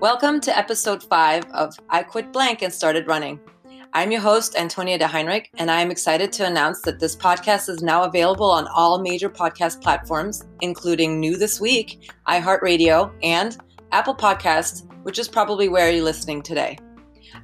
Welcome to episode five of I Quit Blank and Started Running. I'm your host, Antonia de Heinrich, and I am excited to announce that this podcast is now available on all major podcast platforms, including new this week, iHeartRadio, and Apple Podcasts, which is probably where you're listening today.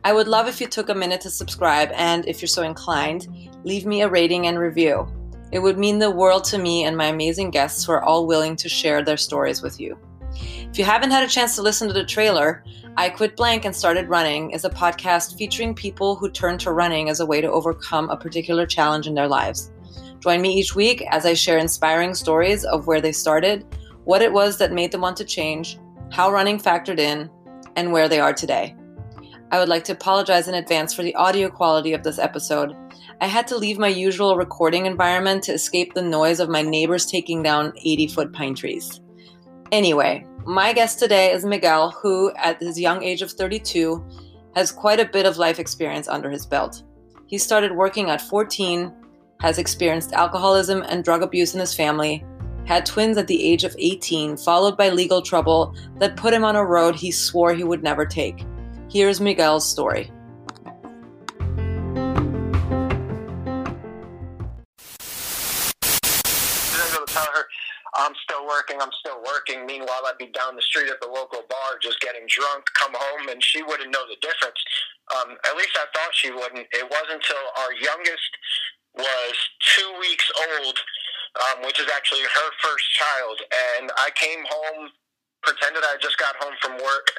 I would love if you took a minute to subscribe and, if you're so inclined, leave me a rating and review. It would mean the world to me and my amazing guests who are all willing to share their stories with you. If you haven't had a chance to listen to the trailer, I Quit Blank and Started Running is a podcast featuring people who turn to running as a way to overcome a particular challenge in their lives. Join me each week as I share inspiring stories of where they started, what it was that made them want to change, how running factored in, and where they are today. I would like to apologize in advance for the audio quality of this episode. I had to leave my usual recording environment to escape the noise of my neighbors taking down 80 foot pine trees. Anyway, my guest today is Miguel, who, at his young age of 32, has quite a bit of life experience under his belt. He started working at 14, has experienced alcoholism and drug abuse in his family, had twins at the age of 18, followed by legal trouble that put him on a road he swore he would never take. Here's Miguel's story. I'm still working, I'm still working. Meanwhile, I'd be down the street at the local bar just getting drunk, come home, and she wouldn't know the difference. Um, at least I thought she wouldn't. It wasn't until our youngest was two weeks old, um, which is actually her first child, and I came home, pretended I just got home from work.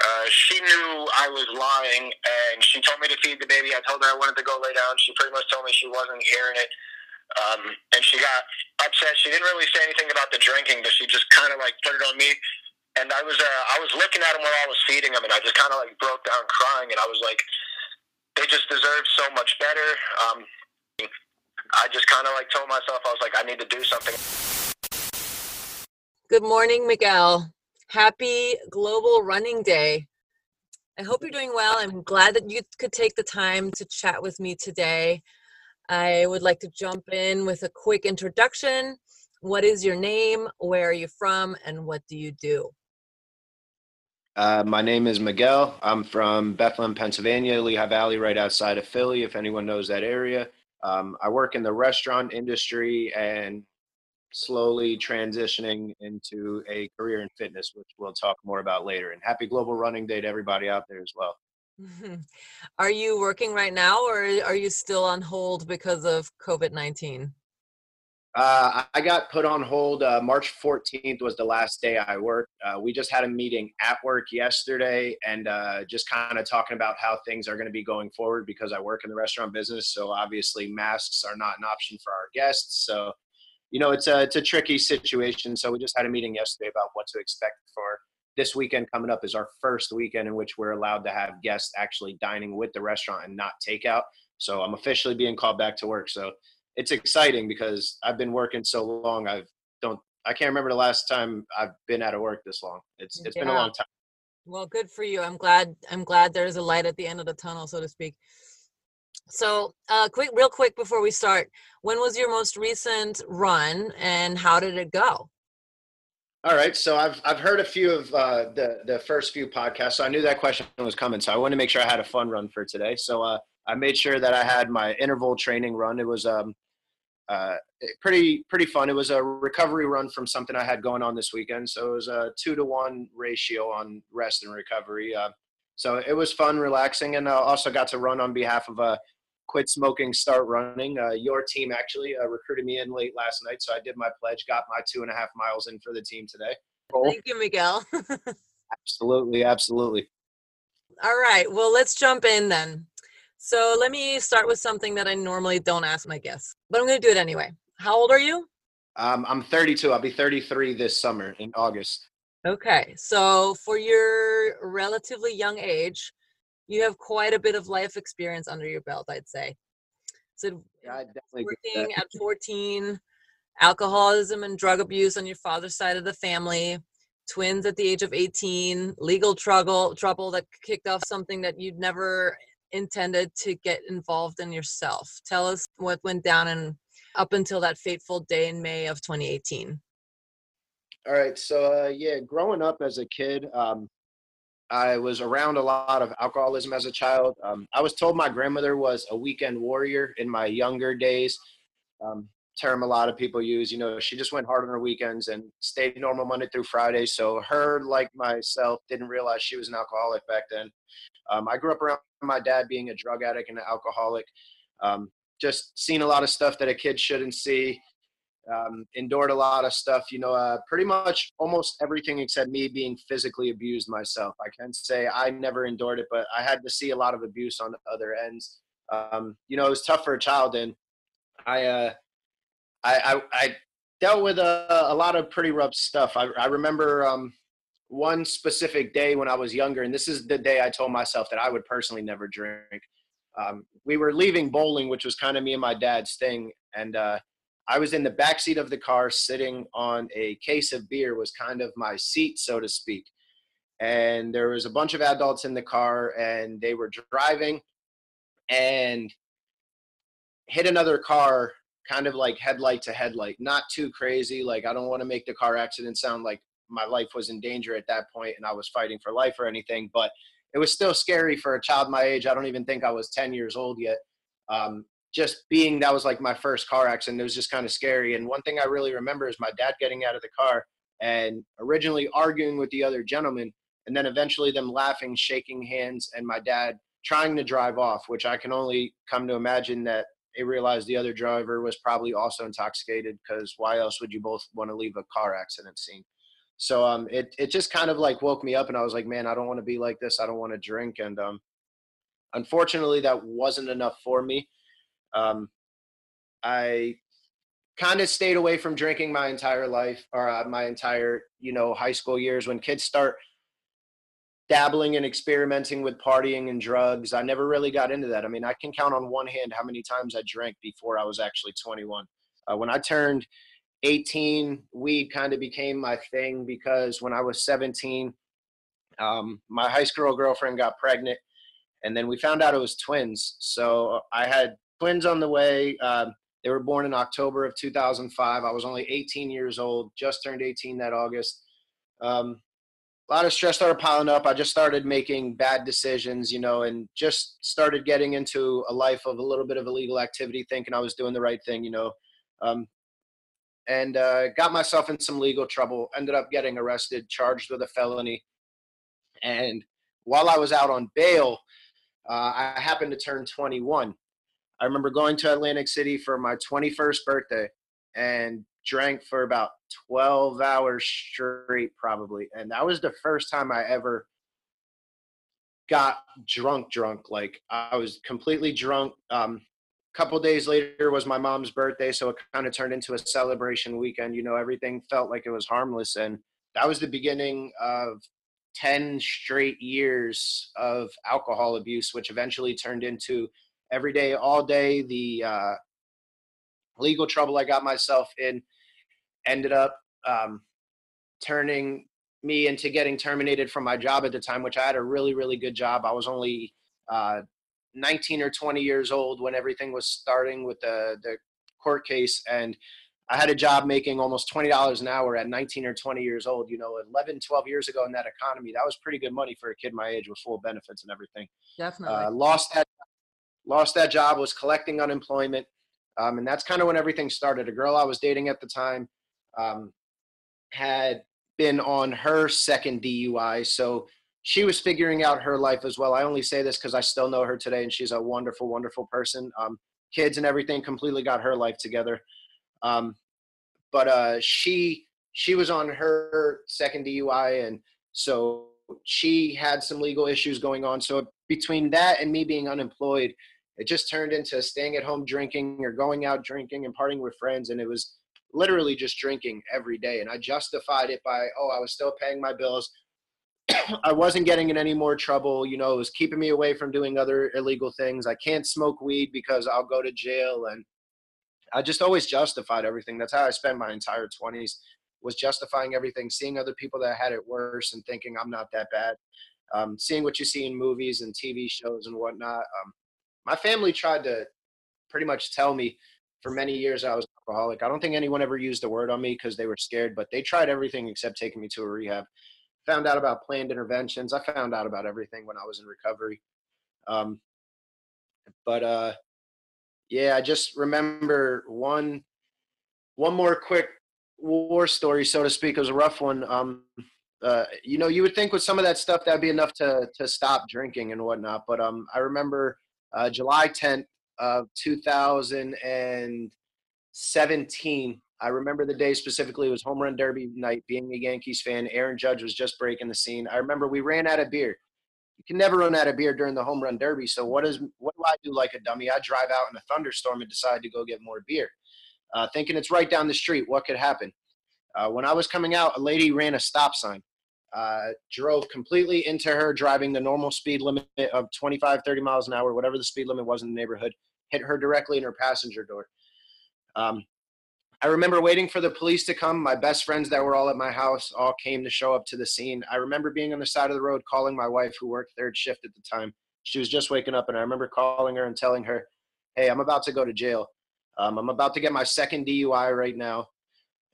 Uh, she knew I was lying, and she told me to feed the baby. I told her I wanted to go lay down. She pretty much told me she wasn't hearing it. Um, and she got upset. She didn't really say anything about the drinking, but she just kind of like put it on me. And I was uh, I was looking at him while I was feeding him, and I just kind of like broke down crying. And I was like, they just deserve so much better. Um, I just kind of like told myself I was like, I need to do something. Good morning, Miguel. Happy Global Running Day. I hope you're doing well. I'm glad that you could take the time to chat with me today. I would like to jump in with a quick introduction. What is your name? Where are you from? And what do you do? Uh, my name is Miguel. I'm from Bethlehem, Pennsylvania, Lehigh Valley, right outside of Philly, if anyone knows that area. Um, I work in the restaurant industry and slowly transitioning into a career in fitness, which we'll talk more about later. And happy Global Running Day to everybody out there as well. Are you working right now or are you still on hold because of COVID 19? Uh, I got put on hold. Uh, March 14th was the last day I worked. Uh, we just had a meeting at work yesterday and uh, just kind of talking about how things are going to be going forward because I work in the restaurant business. So obviously, masks are not an option for our guests. So, you know, it's a, it's a tricky situation. So we just had a meeting yesterday about what to expect for this weekend coming up is our first weekend in which we're allowed to have guests actually dining with the restaurant and not takeout. So I'm officially being called back to work. So it's exciting because I've been working so long. I've don't I can't remember the last time I've been out of work this long. It's it's yeah. been a long time. Well, good for you. I'm glad I'm glad there's a light at the end of the tunnel, so to speak. So, uh, quick, real quick before we start, when was your most recent run, and how did it go? All right, so I've I've heard a few of uh, the the first few podcasts, so I knew that question was coming. So I wanted to make sure I had a fun run for today. So uh, I made sure that I had my interval training run. It was um, uh, pretty pretty fun. It was a recovery run from something I had going on this weekend. So it was a two to one ratio on rest and recovery. Uh, so it was fun, relaxing, and I also got to run on behalf of a quit smoking, start running. Uh, your team actually uh, recruited me in late last night, so I did my pledge, got my two and a half miles in for the team today. Thank you, Miguel. absolutely, absolutely. All right, well, let's jump in then. So let me start with something that I normally don't ask my guests, but I'm going to do it anyway. How old are you? Um, I'm 32. I'll be 33 this summer in August. Okay, so for your relatively young age, you have quite a bit of life experience under your belt, I'd say. So yeah, definitely working at 14, alcoholism and drug abuse on your father's side of the family, twins at the age of 18, legal trouble trouble that kicked off something that you'd never intended to get involved in yourself. Tell us what went down and up until that fateful day in May of 2018? All right. So, uh, yeah, growing up as a kid, um, I was around a lot of alcoholism as a child. Um, I was told my grandmother was a weekend warrior in my younger days. Um, term a lot of people use. You know, she just went hard on her weekends and stayed normal Monday through Friday. So her, like myself, didn't realize she was an alcoholic back then. Um, I grew up around my dad being a drug addict and an alcoholic. Um, just seen a lot of stuff that a kid shouldn't see um, endured a lot of stuff. You know, uh, pretty much almost everything except me being physically abused myself. I can say I never endured it, but I had to see a lot of abuse on the other ends. Um, you know, it was tough for a child, and I, uh, I, I, I, dealt with a, a, lot of pretty rough stuff. I, I remember um, one specific day when I was younger, and this is the day I told myself that I would personally never drink. Um, we were leaving bowling, which was kind of me and my dad's thing, and uh, I was in the back seat of the car sitting on a case of beer was kind of my seat, so to speak. And there was a bunch of adults in the car and they were driving and hit another car kind of like headlight to headlight. Not too crazy. Like I don't want to make the car accident sound like my life was in danger at that point and I was fighting for life or anything, but it was still scary for a child my age. I don't even think I was 10 years old yet. Um, just being that was like my first car accident, it was just kind of scary. And one thing I really remember is my dad getting out of the car and originally arguing with the other gentleman, and then eventually them laughing, shaking hands, and my dad trying to drive off, which I can only come to imagine that they realized the other driver was probably also intoxicated because why else would you both want to leave a car accident scene? So um, it it just kind of like woke me up, and I was like, man, I don't want to be like this. I don't want to drink, and um, unfortunately, that wasn't enough for me. Um, I kind of stayed away from drinking my entire life or uh, my entire, you know, high school years. When kids start dabbling and experimenting with partying and drugs, I never really got into that. I mean, I can count on one hand how many times I drank before I was actually 21. Uh, when I turned 18, weed kind of became my thing because when I was 17, um, my high school girlfriend got pregnant and then we found out it was twins. So I had twins on the way. Um, they were born in October of 2005. I was only 18 years old, just turned 18 that August. Um, a lot of stress started piling up. I just started making bad decisions, you know, and just started getting into a life of a little bit of illegal activity, thinking I was doing the right thing, you know. Um, and uh, got myself in some legal trouble. Ended up getting arrested, charged with a felony. And while I was out on bail, uh, I happened to turn 21. I remember going to Atlantic City for my 21st birthday and drank for about 12 hours straight, probably. And that was the first time I ever got drunk, drunk. Like I was completely drunk. Um, a couple days later was my mom's birthday, so it kind of turned into a celebration weekend. You know, everything felt like it was harmless. And that was the beginning of 10 straight years of alcohol abuse, which eventually turned into every day, all day. The uh, legal trouble I got myself in ended up um, turning me into getting terminated from my job at the time, which I had a really, really good job. I was only uh, 19 or 20 years old when everything was starting with the, the court case. And I had a job making almost $20 an hour at 19 or 20 years old. You know, 11, 12 years ago in that economy, that was pretty good money for a kid my age with full benefits and everything. Definitely. Uh, lost that lost that job, was collecting unemployment. Um, and that's kind of when everything started. A girl I was dating at the time um, had been on her second DUI. So she was figuring out her life as well. I only say this because I still know her today and she's a wonderful, wonderful person. Um, kids and everything completely got her life together. Um, but uh, she she was on her second DUI and so she had some legal issues going on. So between that and me being unemployed, it just turned into staying at home drinking or going out drinking and partying with friends. And it was literally just drinking every day. And I justified it by, oh, I was still paying my bills. I wasn't getting in any more trouble. You know, it was keeping me away from doing other illegal things. I can't smoke weed because I'll go to jail. And I just always justified everything. That's how I spent my entire 20s was justifying everything, seeing other people that had it worse and thinking I'm not that bad. Um, seeing what you see in movies and TV shows and whatnot. Um, my family tried to pretty much tell me for many years I was alcoholic. I don't think anyone ever used the word on me because they were scared, but they tried everything except taking me to a rehab. Found out about planned interventions. I found out about everything when I was in recovery. Um, but uh, yeah, I just remember one one more quick war story, so to speak. It was a rough one. Um, uh, you know, you would think with some of that stuff that'd be enough to to stop drinking and whatnot. But um, I remember uh, July 10th of 2017. I remember the day specifically. It was home run derby night. Being a Yankees fan, Aaron Judge was just breaking the scene. I remember we ran out of beer. You can never run out of beer during the home run derby. So what is what do I do like a dummy? I drive out in a thunderstorm and decide to go get more beer, uh, thinking it's right down the street. What could happen? Uh, when I was coming out, a lady ran a stop sign uh, drove completely into her driving the normal speed limit of 25 30 miles an hour whatever the speed limit was in the neighborhood hit her directly in her passenger door. Um, i remember waiting for the police to come. My best friends that were all at my house all came to show up to the scene. I remember being on the side of the road calling my wife who worked third shift at the time. She was just waking up and i remember calling her and telling her hey i'm about to go to jail. Um, i'm about to get my second dui right now.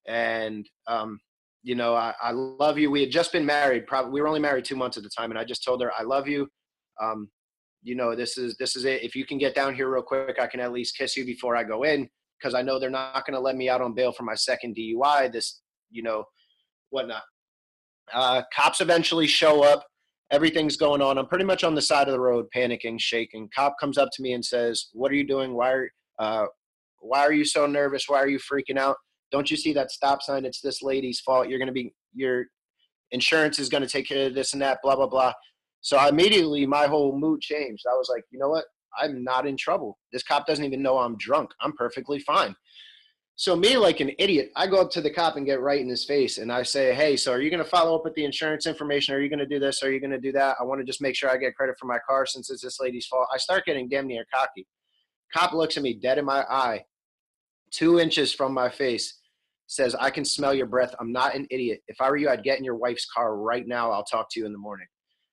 And um, you know, I, I love you. We had just been married. Probably we were only married two months at the time, and I just told her I love you. Um, you know, this is this is it. If you can get down here real quick, I can at least kiss you before I go in because I know they're not going to let me out on bail for my second DUI. This, you know, whatnot. Uh, cops eventually show up. Everything's going on. I'm pretty much on the side of the road, panicking, shaking. Cop comes up to me and says, "What are you doing? Why are uh, why are you so nervous? Why are you freaking out?" Don't you see that stop sign? It's this lady's fault. You're going to be, your insurance is going to take care of this and that, blah, blah, blah. So I immediately my whole mood changed. I was like, you know what? I'm not in trouble. This cop doesn't even know I'm drunk. I'm perfectly fine. So me, like an idiot, I go up to the cop and get right in his face, and I say, "Hey, so are you going to follow up with the insurance information? Are you going to do this? Are you going to do that? I want to just make sure I get credit for my car since it's this lady's fault." I start getting damn near cocky. Cop looks at me dead in my eye, two inches from my face, says, I can smell your breath. I'm not an idiot. If I were you, I'd get in your wife's car right now. I'll talk to you in the morning.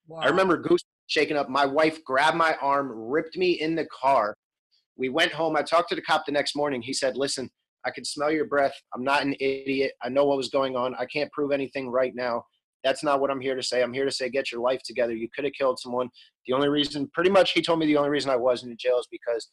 Wow. I remember Goose shaking up. My wife grabbed my arm, ripped me in the car. We went home. I talked to the cop the next morning. He said, Listen, I can smell your breath. I'm not an idiot. I know what was going on. I can't prove anything right now. That's not what I'm here to say. I'm here to say, get your life together. You could have killed someone. The only reason, pretty much, he told me the only reason I was in jail is because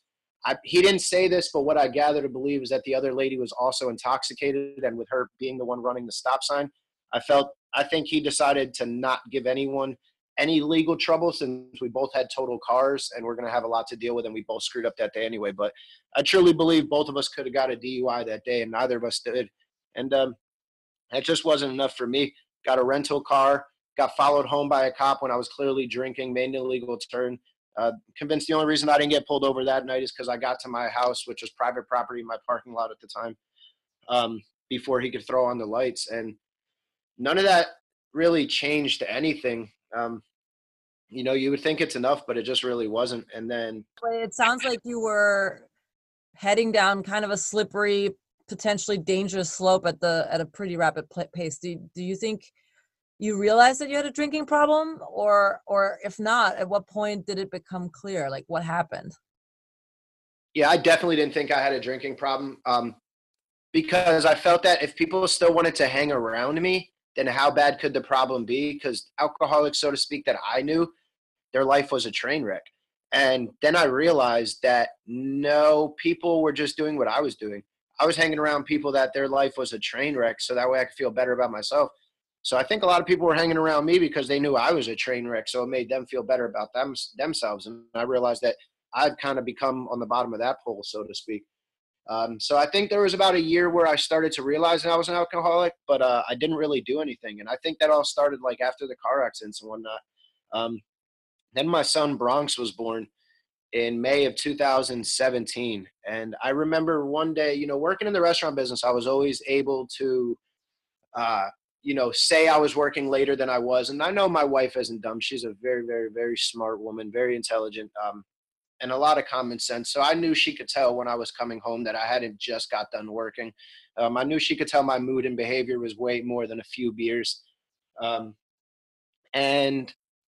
I, he didn't say this, but what I gather to believe is that the other lady was also intoxicated, and with her being the one running the stop sign, I felt I think he decided to not give anyone any legal trouble since we both had total cars and we're going to have a lot to deal with, and we both screwed up that day anyway. But I truly believe both of us could have got a DUI that day, and neither of us did, and um, that just wasn't enough for me. Got a rental car, got followed home by a cop when I was clearly drinking, made an illegal turn uh, convinced the only reason I didn't get pulled over that night is because I got to my house, which was private property, my parking lot at the time, um, before he could throw on the lights. And none of that really changed anything. Um, you know, you would think it's enough, but it just really wasn't. And then it sounds like you were heading down kind of a slippery, potentially dangerous slope at the at a pretty rapid pace. Do do you think you realize that you had a drinking problem? Or or if not at what point did it become clear? Like what happened? Yeah i definitely didn't think i had a drinking problem um, because i felt that if people still wanted to hang around me then how bad could the problem be? Because alcoholics so to speak that i knew their life was a train wreck. And then i realized that no people were just doing what i was doing. I was hanging around people that their life was a train wreck so that way i could feel better about myself so I think a lot of people were hanging around me because they knew I was a train wreck, so it made them feel better about them themselves. And I realized that I've kind of become on the bottom of that pole, so to speak. Um, so I think there was about a year where I started to realize that I was an alcoholic, but uh, I didn't really do anything. And I think that all started like after the car accidents and whatnot. Um, then my son Bronx was born in May of 2017, and I remember one day, you know, working in the restaurant business, I was always able to uh, you know, say I was working later than I was. And I know my wife isn't dumb. She's a very, very, very smart woman, very intelligent, um, and a lot of common sense. So I knew she could tell when I was coming home that I hadn't just got done working. Um, I knew she could tell my mood and behavior was way more than a few beers. Um, and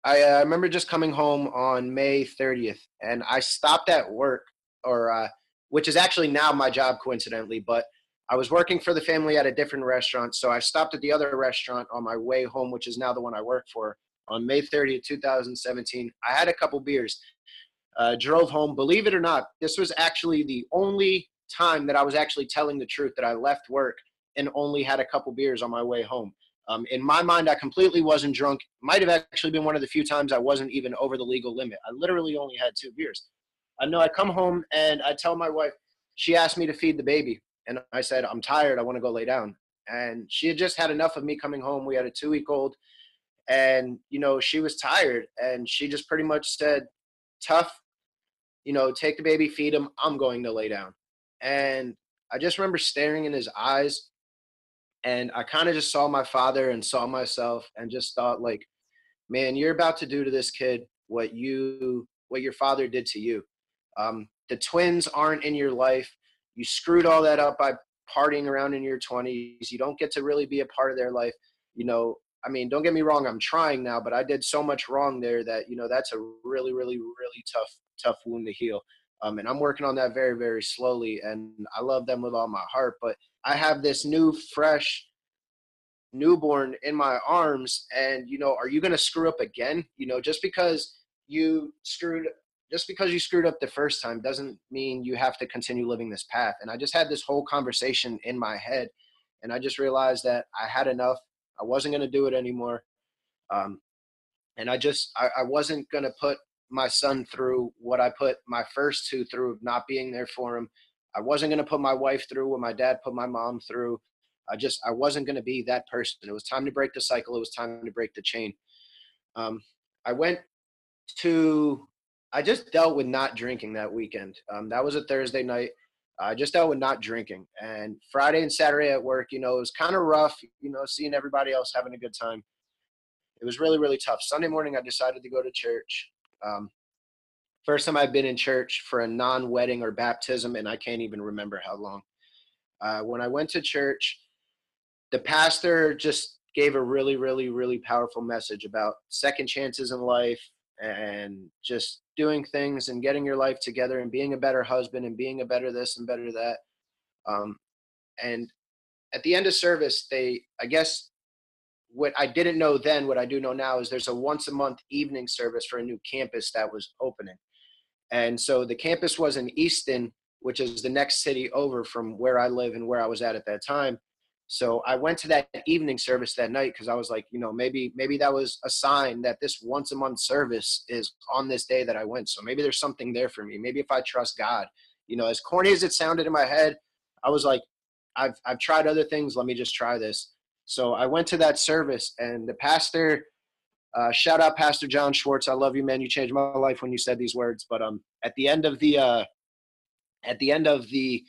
I, uh, remember just coming home on May 30th, and I stopped at work or uh, which is actually now my job coincidentally, but I was working for the family at a different restaurant. So I stopped at the other restaurant on my way home, which is now the one I work for, on May 30th, 2017. I had a couple beers, uh, drove home. Believe it or not, this was actually the only time that I was actually telling the truth that I left work and only had a couple beers on my way home. Um, in my mind, I completely wasn't drunk. Might have actually been one of the few times I wasn't even over the legal limit. I literally only had two beers. I know I come home and I tell my wife, she asked me to feed the baby. And I said, I'm tired. I want to go lay down. And she had just had enough of me coming home. We had a two week old. And, you know, she was tired. And she just pretty much said, tough, you know, take the baby, feed him. I'm going to lay down. And I just remember staring in his eyes and I kind of just saw my father and saw myself and just thought like, man, you're about to do to this kid what you what your father did to you. Um, the twins aren't in your life. You screwed all that up by partying around in your 20s. You don't get to really be a part of their life. You know, I mean, don't get me wrong, I'm trying now, but I did so much wrong there that, you know, that's a really, really, really tough, tough wound to heal. Um, and I'm working on that very, very slowly. And I love them with all my heart. But I have this new, fresh newborn in my arms. And, you know, are you going to screw up again? You know, just because you screwed just because you screwed up the first time doesn't mean you have to continue living this path. And I just had this whole conversation in my head, and I just realized that I had enough. I wasn't going to do it anymore. Um, and I just, I, I wasn't going to put my son through what I put my first two through, of not being there for him. I wasn't going to put my wife through what my dad put my mom through. I just, I wasn't going to be that person. It was time to break the cycle. It was time to break the chain. Um, I went to I just dealt with not drinking that weekend. Um, that was a Thursday night. I just dealt with not drinking. And Friday and Saturday at work, you know, it was kind of rough, you know, seeing everybody else having a good time. It was really, really tough. Sunday morning, I decided to go to church. Um, first time I've been in church for a non wedding or baptism, and I can't even remember how long. Uh, when I went to church, the pastor just gave a really, really, really powerful message about second chances in life, and just doing things and getting your life together and being a better husband and being a better this and better that. Um, and at the end of service, they, I guess, what I didn't know then, what I do know now is there's a once a month evening service for a new campus that was opening. And so the campus was in Easton, which is the next city over from where I live and where I was at at that time. So I went to that evening service that night because I was like, you know, maybe maybe that was a sign that this once a month service is on this day that I went. So maybe there's something there for me. Maybe if I trust God, you know, as corny as it sounded in my head, I was like, I've I've tried other things. Let me just try this. So I went to that service, and the pastor, uh, shout out Pastor John Schwartz. I love you, man. You changed my life when you said these words. But um, at the end of the uh, at the end of the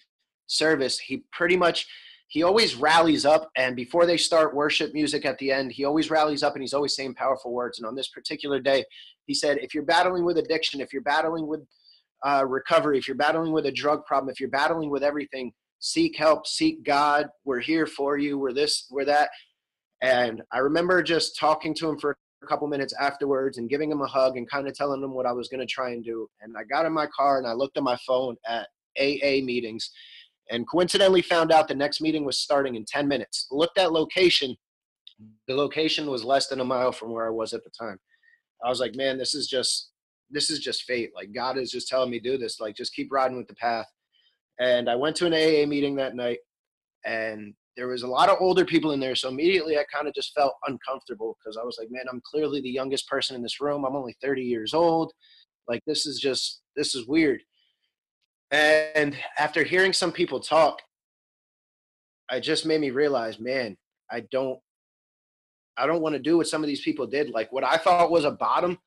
service, he pretty much he always rallies up and before they start worship music at the end he always rallies up and he's always saying powerful words. And on this particular day he said if you're battling with addiction if you're battling with uh, recovery if you're battling with a drug problem if you're battling with everything seek help seek god. We're here for you. We're this we're that. And i remember just talking to him for a couple minutes afterwards and giving him a hug and kind of telling him what i was going to try and do. And i got in my car and i looked at my phone at aa meetings and coincidentally found out the next meeting was starting in 10 minutes. Looked at location. The location was less than a mile from where I was at the time. I was like, man, this is just this is just fate. Like God is just telling me do this. Like just keep riding with the path. And I went to an AA meeting that night and there was a lot of older people in there. So immediately I kind of just felt uncomfortable because I was like, man, I'm clearly the youngest person in this room. I'm only 30 years old. Like this is just this is weird. And after hearing some people talk, it just made me realize, man, I don't I don't want to do what some of these people did. Like what I thought was a bottom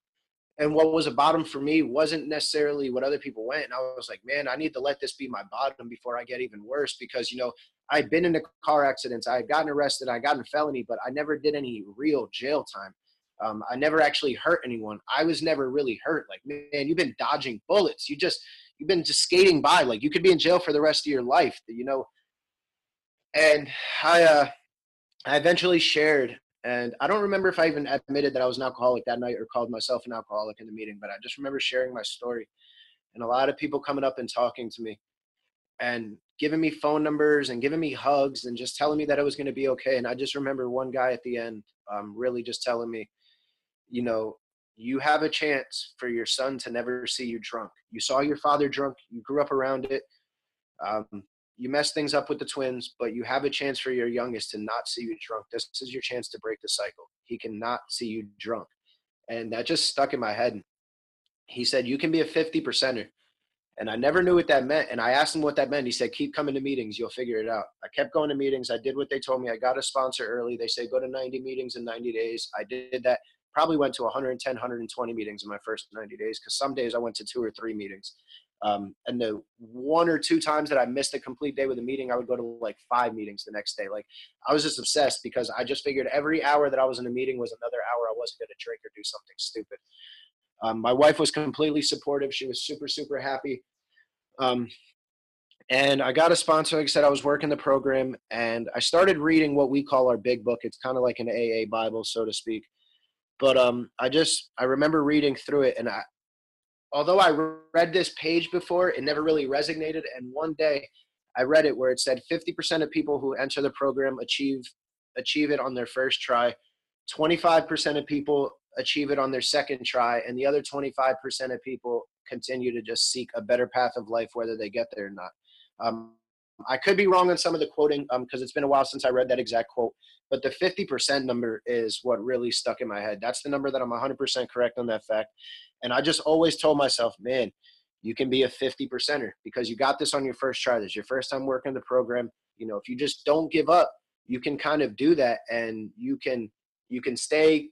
and what was a bottom for me wasn't necessarily what other people went. And I was like, man, I need to let this be my bottom before I get even worse because, you know, I'd been in a car accidents, I had gotten arrested, I got in a felony, but I never did any real jail time. Um, I never actually hurt anyone. I was never really hurt. Like, man, you've been dodging bullets. You just, you've been just skating by. Like you could be in jail for the rest of your life, you know. And I, uh, I eventually shared, and I don't remember if I even admitted that I was an alcoholic that night or called myself an alcoholic in the meeting, but I just remember sharing my story, and a lot of people coming up and talking to me. and giving me phone numbers and giving me hugs and just telling me that it was going to be okay. And I just remember one guy at the end um, really just telling me, you know, you have a chance for your son to never see you drunk. You saw your father drunk, you grew up around it. Um, you messed things up with the twins, but you have a chance for your youngest to not see you drunk. This is your chance to break the cycle. He cannot see you drunk. And that just stuck in my head. He said, You can be a 50 percenter. And I never knew what that meant. And I asked him what that meant. He said, Keep coming to meetings. You'll figure it out. I kept going to meetings. I did what they told me. I got a sponsor early. They say, Go to 90 meetings in 90 days. I did that. Probably went to 110, 120 meetings in my first 90 days because some days I went to two or three meetings. Um, and the one or two times that I missed a complete day with a meeting, I would go to like five meetings the next day. Like I was just obsessed because I just figured every hour that I was in a meeting was another hour I wasn't going to drink or do something stupid. Um, my wife was completely supportive. She was super, super happy. Um, and I got a sponsor. Like I said, I was working the program and I started reading what we call our big book. It's kind of like an AA Bible, so to speak. But um, I just, I remember reading through it and I, although I read this page before, it never really resonated. And one day I read it where it said 50% of people who enter the program achieve achieve it on their first try. 25% of people achieve it on their second try, and the other 25% of people continue to just seek a better path of life, whether they get there or not. Um, I could be wrong on some of the quoting because um, it's been a while since I read that exact quote, but the 50% number is what really stuck in my head. That's the number that I'm 100% correct on that fact. And I just always told myself, man, you can be a 50 percenter because you got this on your first try. This is your first time working the program. You know, if you just don't give up, you can kind of do that and you can you can stay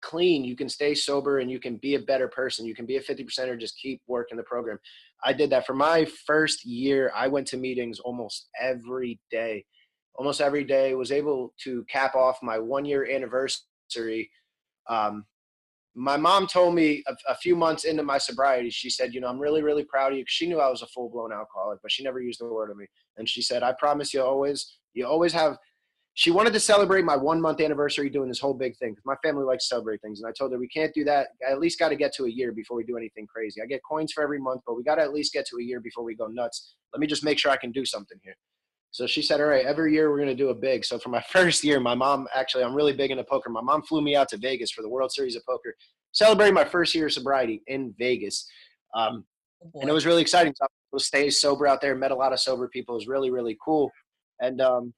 clean, you can stay sober and you can be a better person. You can be a 50 percenter, just keep working the program. I did that for my first year. I went to meetings almost every day. Almost every day was able to cap off my one year anniversary um, my mom told me a, a, few months into my sobriety, she said, you know, I'm really, really proud of you. She knew I was a full blown alcoholic, but she never used the word of me. And she said, I promise you always, you always have, she wanted to celebrate my one month anniversary doing this whole big thing because my family likes to celebrate things. And I told her we can't do that. I at least got to get to a year before we do anything crazy. I get coins for every month, but we got to at least get to a year before we go nuts. Let me just make sure I can do something here. So she said, all right, every year we're going to do a big. So for my first year, my mom, actually, I'm really big into poker. My mom flew me out to Vegas for the World Series of Poker, celebrating my first year of sobriety in Vegas. Um, oh and it was really exciting. So I was stay sober out there, met a lot of sober people. It was really, really cool. And um,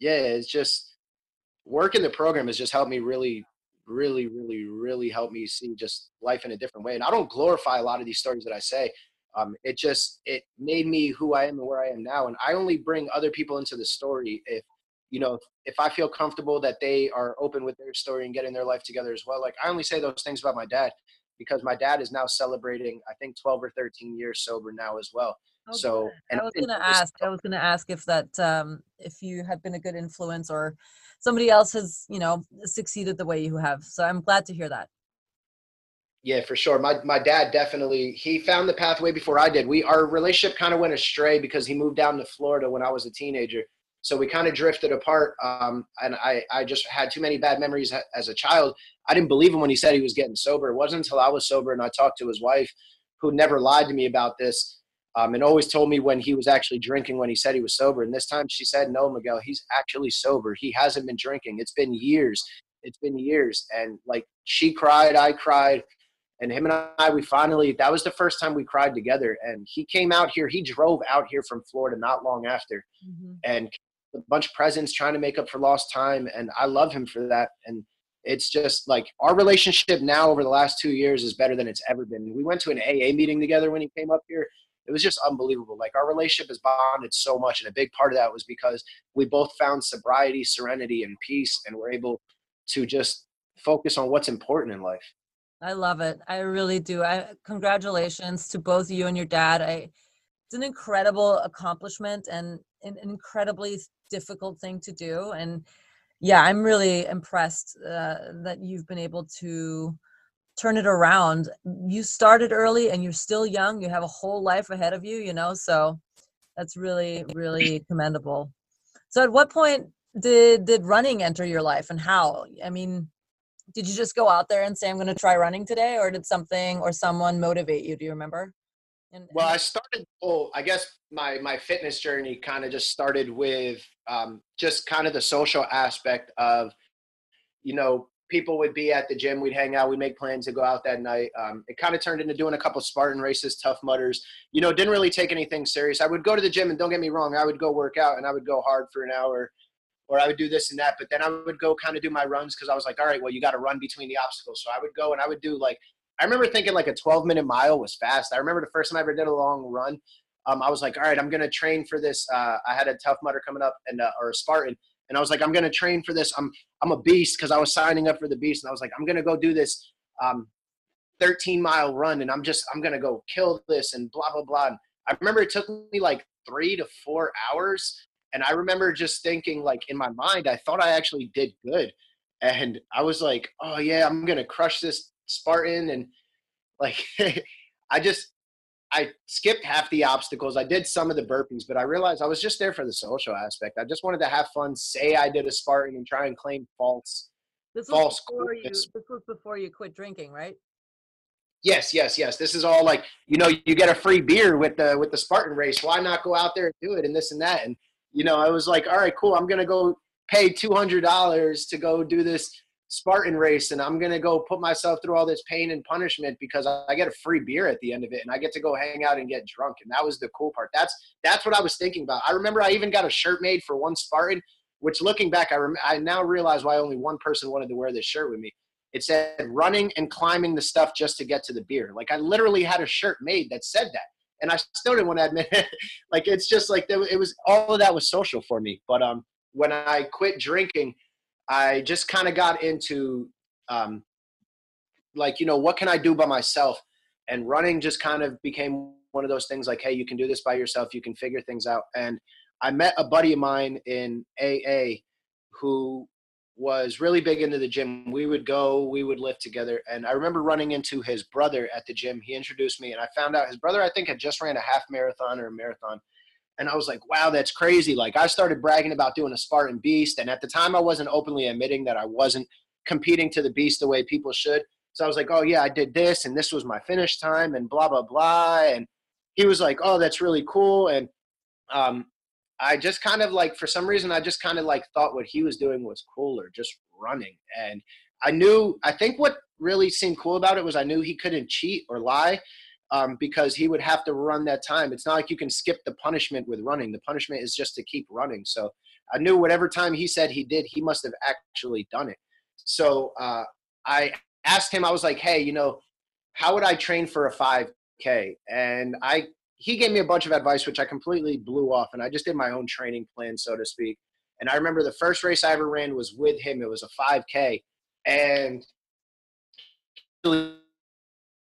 yeah, it's just working the program has just helped me really, really, really, really help me see just life in a different way. And I don't glorify a lot of these stories that I say um, it just it made me who I am and where I am now. And I only bring other people into the story if you know if I feel comfortable that they are open with their story and getting their life together as well. Like I only say those things about my dad because my dad is now celebrating I think 12 or 13 years sober now as well. So and I was going to ask I was going to ask if that um, if you had been a good influence or somebody else has you know succeeded the way you have. So I'm glad to hear that. Yeah, for sure. My my dad definitely he found the pathway before I did. We our relationship kind of went astray because he moved down to Florida when I was a teenager. So we kind of drifted apart. Um, and I I just had too many bad memories as a child. I didn't believe him when he said he was getting sober. It wasn't until I was sober and I talked to his wife, who never lied to me about this, um, and always told me when he was actually drinking when he said he was sober. And this time she said, "No, Miguel, he's actually sober. He hasn't been drinking. It's been years. It's been years." And like she cried, I cried and him and I, we finally, that was the first time we cried together. And he came out here, he drove out here from Florida not long after mm-hmm. and a bunch of presents trying to make up for lost time. And I love him for that. And it's just like our relationship now over the last two years is better than it's ever been. We went to an AA meeting together when he came up here. It was just unbelievable. Like our relationship has bonded so much. And a big part of that was because we both found sobriety, serenity, and peace, and we're able to just focus on what's important in life. I love it. I really do. I congratulations to both you and your dad. I it's an incredible accomplishment and an incredibly difficult thing to do. And yeah, I'm really impressed uh, that you've been able to turn it around. You started early and you're still young. You have a whole life ahead of you, you know, so that's really, really commendable. So at what point did did running enter your life and how? I mean, did you just go out there and say i'm going to try running today or did something or someone motivate you do you remember And, well, I started. Well, I guess my my fitness journey kind of just started with um, just kind of the social aspect of, you know, people would be at the gym. We'd hang out. We'd make plans to go out that night. Um, it kind of turned into doing a couple Spartan races, Tough Mudders. You know, didn't really take anything serious. I would go to the gym, and don't get me wrong, I would go work out and I would go hard for an hour, or I would do this and that. But then I would go kind of do my runs because I was like, all right, well, you got to run between the obstacles. So I would go and I would do like I remember thinking like a 12 minute mile was fast. I remember the first time I ever did a long run. Um, I was like, all right, I'm gonna train for this. Uh, I had a Tough Mudder coming up and uh, or a Spartan, and I was like, I'm gonna train for this. I'm I'm a beast because I was signing up for the beast, and I was like, I'm gonna go do this um, 13 mile run, and I'm just I'm gonna go kill this and blah blah blah. And I remember it took me like three to four hours, and I remember just thinking like in my mind, I thought I actually did good, and I was like, oh yeah, I'm gonna crush this Spartan and like I just I skipped half the obstacles. I did some of the burpees, but I realized I was just there for the social aspect. I just wanted to have fun, say I did a Spartan, and try and claim false. This was false before you. This was before you quit drinking, right? Yes, yes, yes. This is all like you know, you get a free beer with the with the Spartan race. Why not go out there and do it and this and that? And you know, I was like, all right, cool. I'm gonna go pay two hundred dollars to go do this Spartan race and I'm going to go put myself through all this pain and punishment because I get a free beer at the end of it and I get to go hang out and get drunk. And that was the cool part. That's, that's what I was thinking about. I remember I even got a shirt made for one Spartan, which looking back, I, rem- I now realize why only one person wanted to wear this shirt with me. It said running and climbing the stuff just to get to the beer. Like I literally had a shirt made that said that. And I still didn't want to admit it. like it's just like it was all of that was social for me. But um, when I quit drinking, I just kind of got into um, like, you know, what can I do by myself? And running just kind of became one of those things like, hey, you can do this by yourself, you can figure things out. And I met a buddy of mine in AA who was really big into the gym. We would go, we would lift together. And I remember running into his brother at the gym. He introduced me, and I found out his brother, I think, had just ran a half marathon or a marathon. And I was like, wow, that's crazy. Like I started bragging about doing a Spartan Beast. And at the time I wasn't openly admitting that I wasn't competing to the beast the way people should. So I was like, oh yeah, I did this and this was my finish time and blah, blah, blah. And he was like, oh, that's really cool. And um, I just kind of like, for some reason, I just kind of like thought what he was doing was cooler, just running. And I knew, I think what really seemed cool about it was I knew he couldn't cheat or lie um, because he would have to run that time. It's not like you can skip the punishment with running. The punishment is just to keep running. So I knew whatever time he said he did, he must have actually done it. So uh, I asked him, I was like, hey, you know, how would I train for a 5K? And I he gave me a bunch of advice, which I completely blew off, and I just did my own training plan, so to speak. And I remember the first race I ever ran was with him. It was a 5K, and shout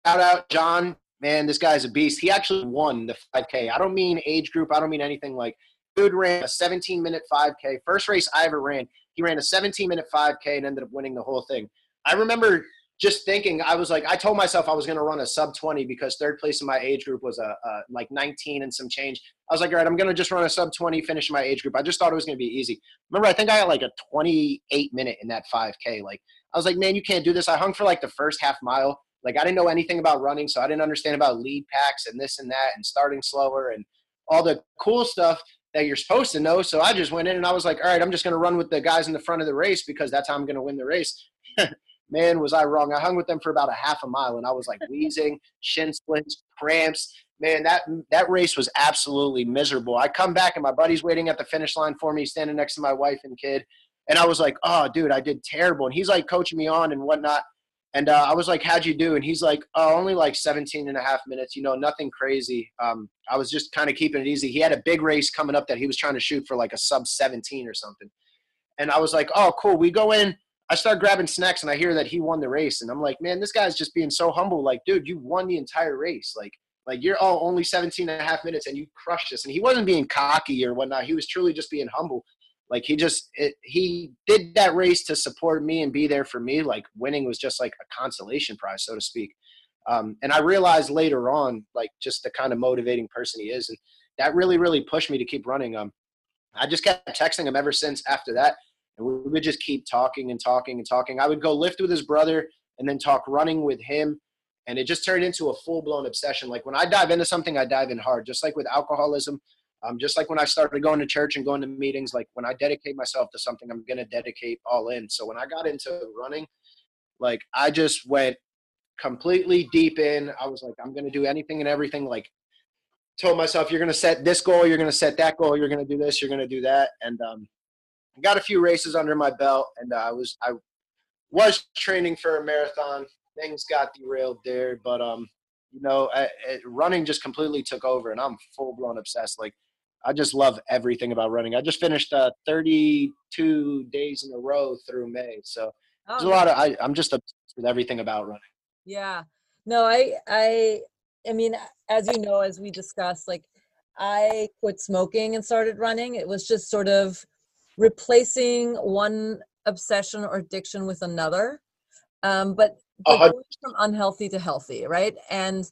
out John man, this guy's a beast. He actually won the 5K. I don't mean age group. I don't mean anything like. Dude ran a 17 minute 5K. First race I ever ran. He ran a 17 minute 5K and ended up winning the whole thing. I remember just thinking, I was like, I told myself I was going to run a sub 20 because third place in my age group was a, a like 19 and some change. I was like, all right, I'm going to just run a sub 20, finish my age group. I just thought it was going to be easy. Remember, I think I got like a 28 minute in that 5K. Like, I was like, man, you can't do this. I hung for like the first half mile. Like I didn't know anything about running, so I didn't understand about lead packs and this and that and starting slower and all the cool stuff that you're supposed to know. So I just went in and I was like, all right, I'm just going to run with the guys in the front of the race because that's how I'm going to win the race. Man, was I wrong. I hung with them for about a half a mile and I was like wheezing, shin splints, cramps. Man, that that race was absolutely miserable. I come back and my buddy's waiting at the finish line for me, standing next to my wife and kid. And I was like, oh, dude, I did terrible. And he's like coaching me on and whatnot. And uh, I was like, how'd you do? And he's like, oh, only like 17 and a half minutes, you know, nothing crazy. Um, I was just kind of keeping it easy. He had a big race coming up that he was trying to shoot for like a sub 17 or something. And I was like, oh, cool. We go in. I start grabbing snacks and I hear that he won the race. And I'm like, man, this guy's just being so humble. Like, dude, you won the entire race. Like, like you're oh, only 17 and a half minutes and you crushed this. And he wasn't being cocky or whatnot. He was truly just being humble. Like he just it, he did that race to support me and be there for me. Like winning was just like a consolation prize, so to speak. Um, and I realized later on, like just the kind of motivating person he is, and that really, really pushed me to keep running. Um, I just kept texting him ever since after that, and we would just keep talking and talking and talking. I would go lift with his brother, and then talk running with him, and it just turned into a full blown obsession. Like when I dive into something, I dive in hard. Just like with alcoholism, um, just like when I started going to church and going to meetings, like when I dedicate myself to something, I'm gonna dedicate all in. So when I got into running, like I just went completely deep in. I was like, I'm gonna do anything and everything. Like told myself, you're gonna set this goal, you're gonna set that goal, you're gonna do this, you're gonna do that, and um, got a few races under my belt, and uh, I was I was training for a marathon. Things got derailed there, but um, you know, I, I, running just completely took over, and I'm full blown obsessed. Like, I just love everything about running. I just finished uh, 32 days in a row through May, so oh, there's a lot of. I, I'm just obsessed with everything about running. Yeah, no, I, I, I mean, as you know, as we discussed, like, I quit smoking and started running. It was just sort of replacing one obsession or addiction with another um, but, but going from unhealthy to healthy right and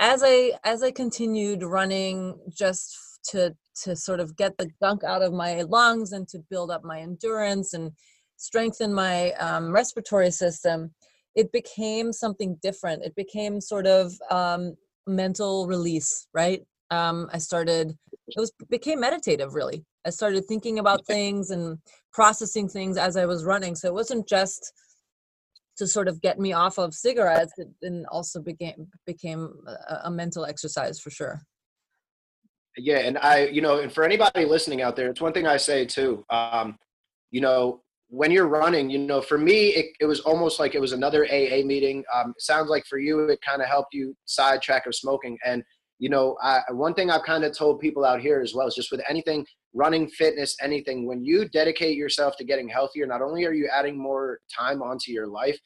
as i as i continued running just to to sort of get the gunk out of my lungs and to build up my endurance and strengthen my um, respiratory system it became something different it became sort of um, mental release right um, i started it was became meditative really I started thinking about things and processing things as I was running. So it wasn't just to sort of get me off of cigarettes, it and also became became a, a mental exercise for sure. Yeah, and I, you know, and for anybody listening out there, it's one thing I say too. Um, you know, when you're running, you know, for me, it, it was almost like it was another AA meeting. Um, sounds like for you, it kind of helped you sidetrack of smoking. And you know, I, one thing I've kind of told people out here as well is just with anything running, fitness, anything, when you dedicate yourself to getting healthier, not only are you adding more time onto your life,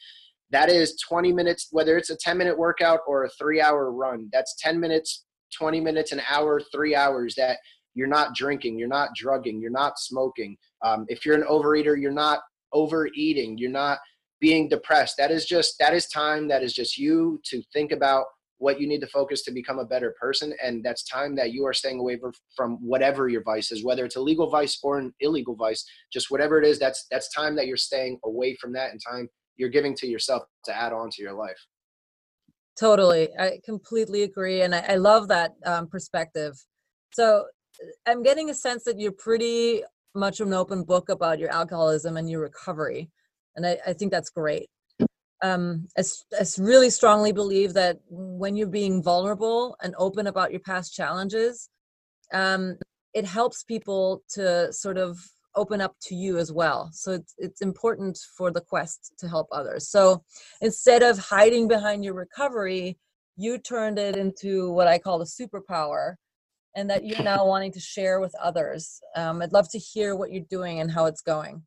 that is 20 minutes, whether it's a 10 minute workout or a three hour run, that's 10 minutes, 20 minutes, an hour, three hours that you're not drinking, you're not drugging, you're not smoking. Um, if you're an overeater, you're not overeating, you're not being depressed. That is just, that is time that is just you to think about what you need to focus to become a better person and that's time that you are staying away from whatever your vice is whether it's a legal vice or an illegal vice just whatever it is that's that's time that you're staying away from that and time you're giving to yourself to add on to your life totally i completely agree and i, I love that um, perspective. So i'm getting a sense that you're pretty much of an open book about your alcoholism and your recovery and I, I think that's great. Um, I, I really strongly believe that when you're being vulnerable and open about your past challenges, um, it helps people to sort of open up to you as well. So it's, it's important for the quest to help others. So instead of hiding behind your recovery, you turned it into what I call a superpower and that you're now wanting to share with others. Um, I'd love to hear what you're doing and how it's going.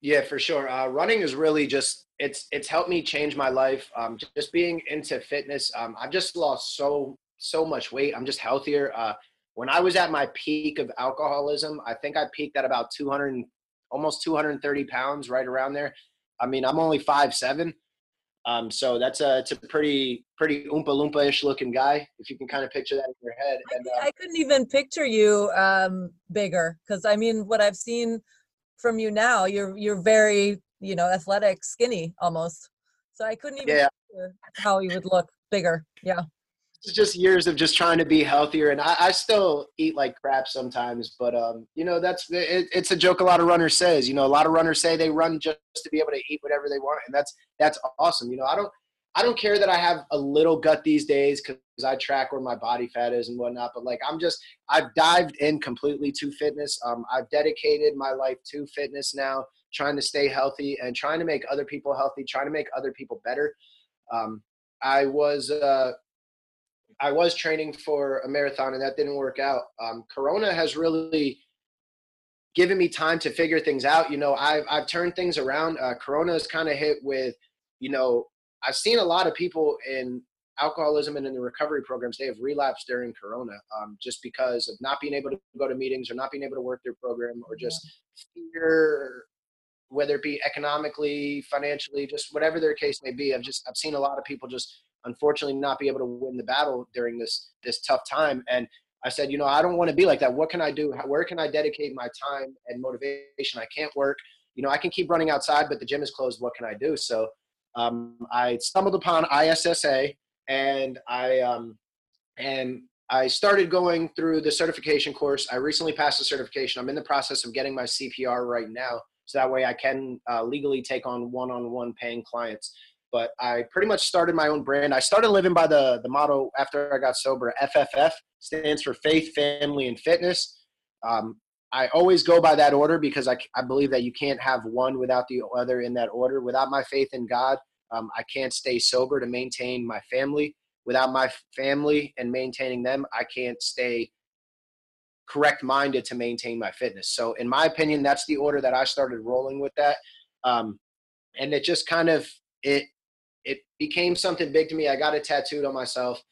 Yeah, for sure. Uh, running is really just it's it's helped me change my life. Um, just being into fitness, um, I've just lost so so much weight. I'm just healthier. Uh, when I was at my peak of alcoholism, I think I peaked at about 200, almost 230 pounds, right around there. I mean, I'm only five seven, um, so that's a it's a pretty pretty oompa loompa ish looking guy. If you can kind of picture that in your head. And, uh, I, couldn't even picture you um, bigger because I mean, what I've seen from you now you're you're very you know athletic skinny almost so i couldn't even yeah. how you would look bigger yeah it's just years of just trying to be healthier and I, I still eat like crap sometimes but um you know that's it, it's a joke a lot of runners says you know a lot of runners say they run just to be able to eat whatever they want and that's that's awesome you know i don't I don't care that I have a little gut these days because I track where my body fat is and whatnot. But like, I'm just, I've dived in completely to fitness. Um, I've dedicated my life to fitness now, trying to stay healthy and trying to make other people healthy, trying to make other people better. Um, I was, uh, I was training for a marathon and that didn't work out. Um, Corona has really given me time to figure things out. You know, I've, I've turned things around. Uh, Corona is kind of hit with, you know, I've seen a lot of people in alcoholism and in the recovery programs, they have relapsed during Corona um, just because of not being able to go to meetings or not being able to work their program or just fear, whether it be economically, financially, just whatever their case may be. I've just I've seen a lot of people just unfortunately not be able to win the battle during this this tough time. And I said, you know, I don't want to be like that. What can I do? Where can I dedicate my time and motivation? I can't work. You know, I can keep running outside, but the gym is closed. What can I do? So Um, I stumbled upon ISSA, and I um, and I started going through the certification course. I recently passed the certification. I'm in the process of getting my CPR right now, so that way I can uh, legally take on one-on-one paying clients. But I pretty much started my own brand. I started living by the the motto after I got sober. FFF stands for Faith, Family, and Fitness. Um, I always go by that order because I, I believe that you can't have one without the other in that order. Without my faith in God, um, I can't stay sober to maintain my family. Without my family and maintaining them, I can't stay correct minded to maintain my fitness. So, in my opinion, that's the order that I started rolling with that. Um, and it just kind of it it became something big to me. I got it tattooed on myself,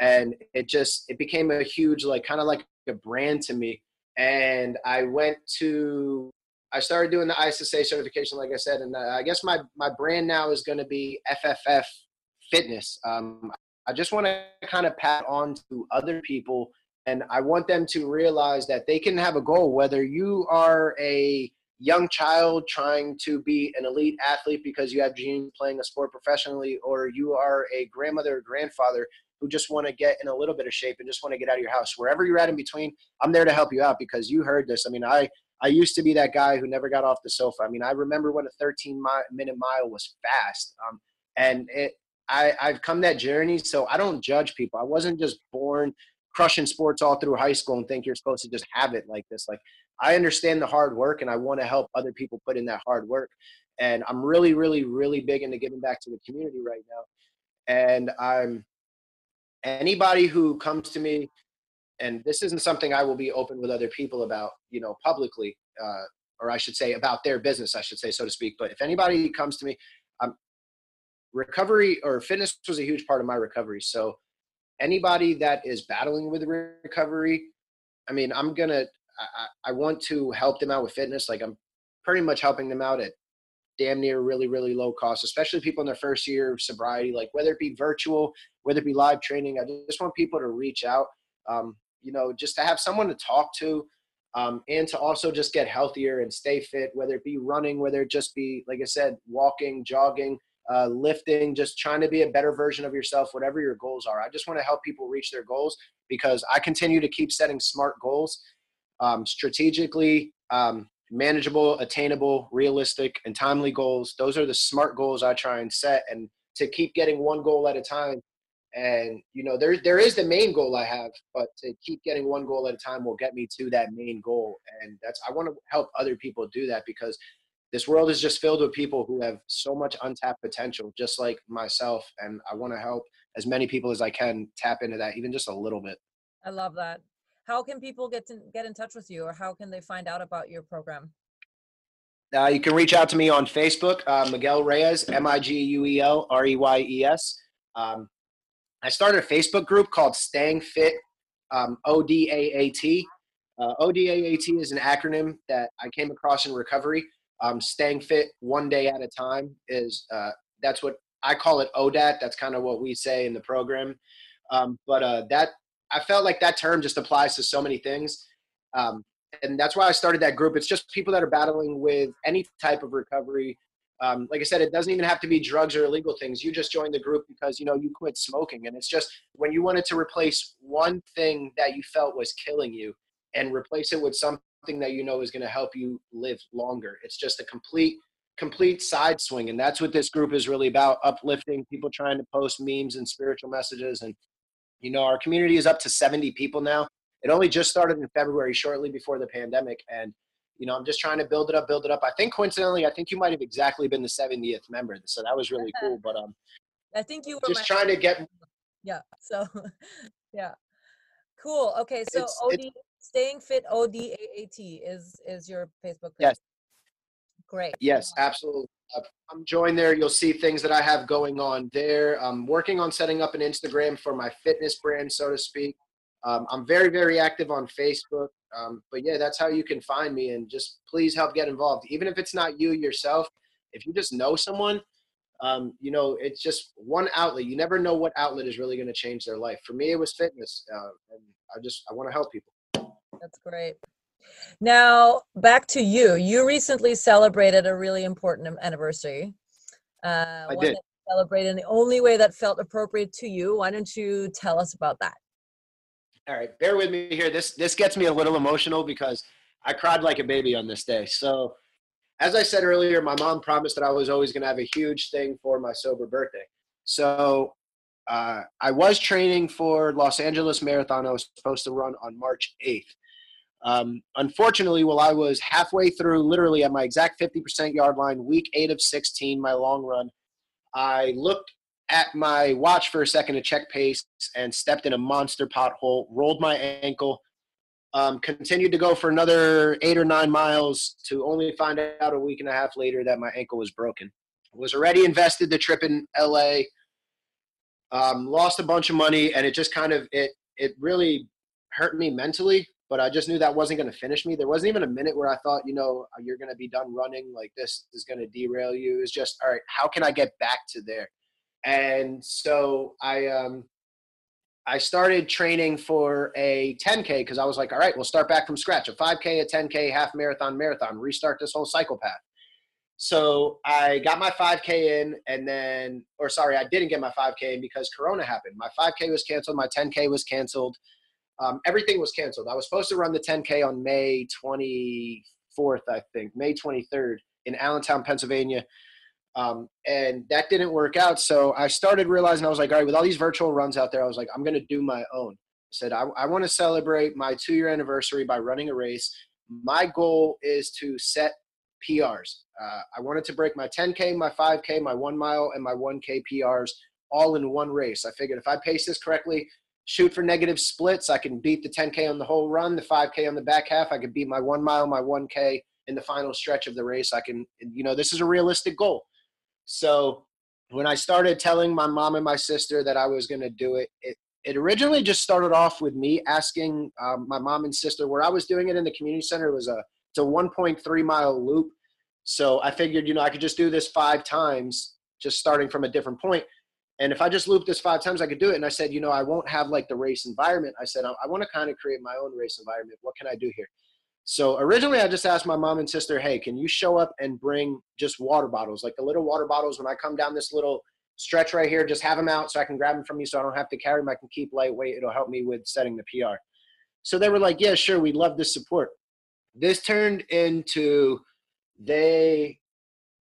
and it just it became a huge like kind of like a brand to me and I went to I started doing the ISSA certification, like I said, and uh, I guess my my brand now is going to be FFF Fitness. Um, I just want to kind of pat on to other people, and I want them to realize that they can have a goal. Whether you are a young child trying to be an elite athlete because you have genes playing a sport professionally, or you are a grandmother or grandfather who just want to get in a little bit of shape and just want to get out of your house. Wherever you're at in between, I'm there to help you out because you heard this. I mean, I I used to be that guy who never got off the sofa. I mean, I remember when a 13 minute mile was fast, um, and it I I've come that journey, so I don't judge people. I wasn't just born crushing sports all through high school and think you're supposed to just have it like this. Like I understand the hard work and I want to help other people put in that hard work. And I'm really, really, really big into giving back to the community right now. And I'm anybody who comes to me and this isn't something i will be open with other people about you know publicly uh, or i should say about their business i should say so to speak but if anybody comes to me um, recovery or fitness was a huge part of my recovery so anybody that is battling with recovery i mean i'm gonna I, I want to help them out with fitness like i'm pretty much helping them out at damn near really really low cost especially people in their first year of sobriety like whether it be virtual whether it be live training i just want people to reach out um, you know just to have someone to talk to um, and to also just get healthier and stay fit whether it be running whether it just be like i said walking jogging uh, lifting just trying to be a better version of yourself whatever your goals are. I just want to help people reach their goals because i continue to keep setting smart goals um, strategically um, manageable, attainable, realistic, and timely goals. Those are the smart goals I try and set, and to keep getting one goal at a time. And you know, there there is the main goal I have, but to keep getting one goal at a time will get me to that main goal. And that's I want to help other people do that because this world is just filled with people who have so much untapped potential, just like myself. And I want to help as many people as I can tap into that, even just a little bit. I love that how can people get to get in touch with you or how can they find out about your program? Uh, you can reach out to me on facebook uh, miguel reyes m-i-g-u-e-l-r-e-y-e-s um, i started a facebook group called staying fit um, o-d-a-a-t uh, o-d-a-a-t is an acronym that i came across in recovery. Um, staying fit one day at a time is uh, that's what i call it odat that's kind of what we say in the program. Um, but uh, that I felt like that term just applies to so many things. Um, and that's why I started that group. It's just people that are battling with any type of recovery. Um, like I said, it doesn't even have to be drugs or illegal things. You just joined the group because you know you quit smoking, and it's just when you wanted to replace one thing that you felt was killing you, and replace it with something that you know is going to help you live longer. It's just a complete complete side swing, and that's what this group is really about: uplifting people, trying to post memes and spiritual messages, and you know, our community is up to 70 people now. It only just started in February, shortly before the pandemic. And, you know, I'm just trying to build it up, build it up. I think coincidentally, I think you might have exactly been the 70th member. So that was really cool. But um, I think you were just trying to get. Yeah. So, yeah. Cool. Okay. So it's, OD, it's, staying fit ODAAT is is your Facebook page. Yes. Great. Yes, absolutely. I'm joined there. You'll see things that I have going on there. I'm working on setting up an Instagram for my fitness brand, so to speak. Um, I'm very, very active on Facebook. Um, but yeah, that's how you can find me. And just please help get involved. Even if it's not you yourself, if you just know someone, um, you know, it's just one outlet. You never know what outlet is really going to change their life. For me, it was fitness. Uh, and I just, I want to help people. That's great. Now, back to you. You recently celebrated a really important anniversary. Uh, I one did. that you celebrated in the only way that felt appropriate to you. Why don't you tell us about that? All right, bear with me here. This this gets me a little emotional because I cried like a baby on this day. So, as I said earlier, my mom promised that I was always going to have a huge thing for my sober birthday. So, uh, I was training for Los Angeles Marathon. I was supposed to run on March 8th. Um, unfortunately, while I was halfway through, literally at my exact 50% yard line, week eight of 16, my long run, I looked at my watch for a second to check pace and stepped in a monster pothole, rolled my ankle, um, continued to go for another eight or nine miles to only find out a week and a half later that my ankle was broken. Was already invested the trip in LA, um, lost a bunch of money, and it just kind of it it really hurt me mentally. But I just knew that wasn't going to finish me. There wasn't even a minute where I thought, you know, you're going to be done running. Like this is going to derail you. It's just all right. How can I get back to there? And so I um, I started training for a 10K because I was like, all right, we'll start back from scratch. A 5K, a 10K, half marathon, marathon, restart this whole cycle path. So I got my 5K in, and then, or sorry, I didn't get my 5K in because Corona happened. My 5K was canceled, my 10K was canceled. Um, everything was canceled. I was supposed to run the 10K on May 24th, I think, May 23rd in Allentown, Pennsylvania. Um, and that didn't work out. So I started realizing I was like, all right, with all these virtual runs out there, I was like, I'm going to do my own. I said, I, I want to celebrate my two year anniversary by running a race. My goal is to set PRs. Uh, I wanted to break my 10K, my 5K, my one mile, and my 1K PRs all in one race. I figured if I pace this correctly, shoot for negative splits, I can beat the 10K on the whole run, the 5K on the back half. I could beat my one mile, my 1K in the final stretch of the race. I can, you know, this is a realistic goal. So when I started telling my mom and my sister that I was going to do it, it, it originally just started off with me asking um, my mom and sister where I was doing it in the community center. It was a, it's a 1.3 mile loop. So I figured, you know, I could just do this five times, just starting from a different point. And if I just loop this five times, I could do it. And I said, you know, I won't have like the race environment. I said, I, I want to kind of create my own race environment. What can I do here? So originally, I just asked my mom and sister, hey, can you show up and bring just water bottles, like the little water bottles when I come down this little stretch right here, just have them out so I can grab them from you so I don't have to carry them. I can keep lightweight. It'll help me with setting the PR. So they were like, yeah, sure, we'd love this support. This turned into they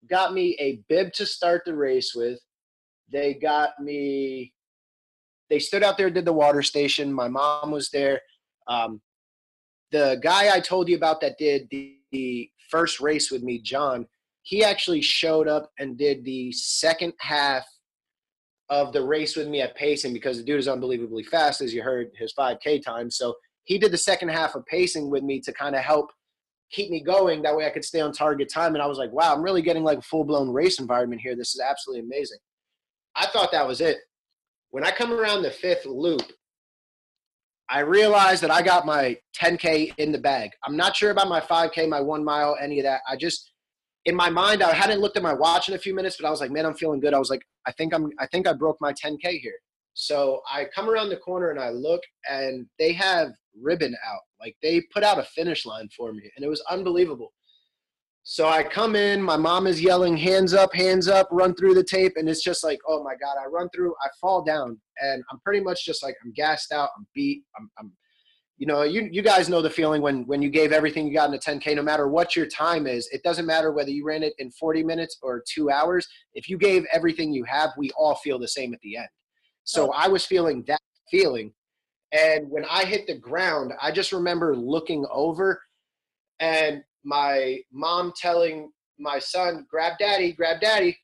got me a bib to start the race with. They got me, they stood out there, did the water station. My mom was there. Um, the guy I told you about that did the, the first race with me, John, he actually showed up and did the second half of the race with me at pacing because the dude is unbelievably fast, as you heard his 5K time. So he did the second half of pacing with me to kind of help keep me going. That way I could stay on target time. And I was like, wow, I'm really getting like a full blown race environment here. This is absolutely amazing. I thought that was it. When I come around the fifth loop, I realized that I got my 10K in the bag. I'm not sure about my 5K, my one mile, any of that. I just, in my mind, I hadn't looked at my watch in a few minutes, but I was like, man, I'm feeling good. I was like, I think I'm, I think I broke my 10K here. So I come around the corner and I look, and they have ribbon out. Like they put out a finish line for me, and it was unbelievable. So I come in, my mom is yelling, hands up, hands up, run through the tape. And it's just like, oh my God, I run through, I fall down, and I'm pretty much just like, I'm gassed out, I'm beat, I'm, I'm you know, you, you guys know the feeling when, when you gave everything you got in a 10K, no matter what your time is, it doesn't matter whether you ran it in 40 minutes or two hours. If you gave everything you have, we all feel the same at the end. So I was feeling that feeling. And when I hit the ground, I just remember looking over and my mom telling my son, grab daddy, grab daddy,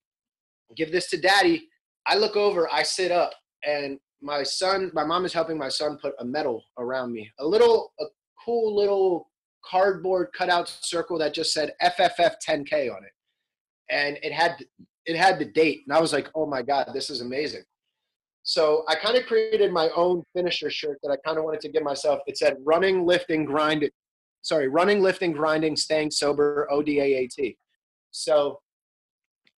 give this to daddy. I look over, I sit up, and my son, my mom is helping my son put a medal around me. A little, a cool little cardboard cutout circle that just said FFF 10K on it. And it had, it had the date. And I was like, oh my God, this is amazing. So I kind of created my own finisher shirt that I kind of wanted to give myself. It said running, lifting, grinding. Sorry, running, lifting, grinding, staying sober, ODAAT. So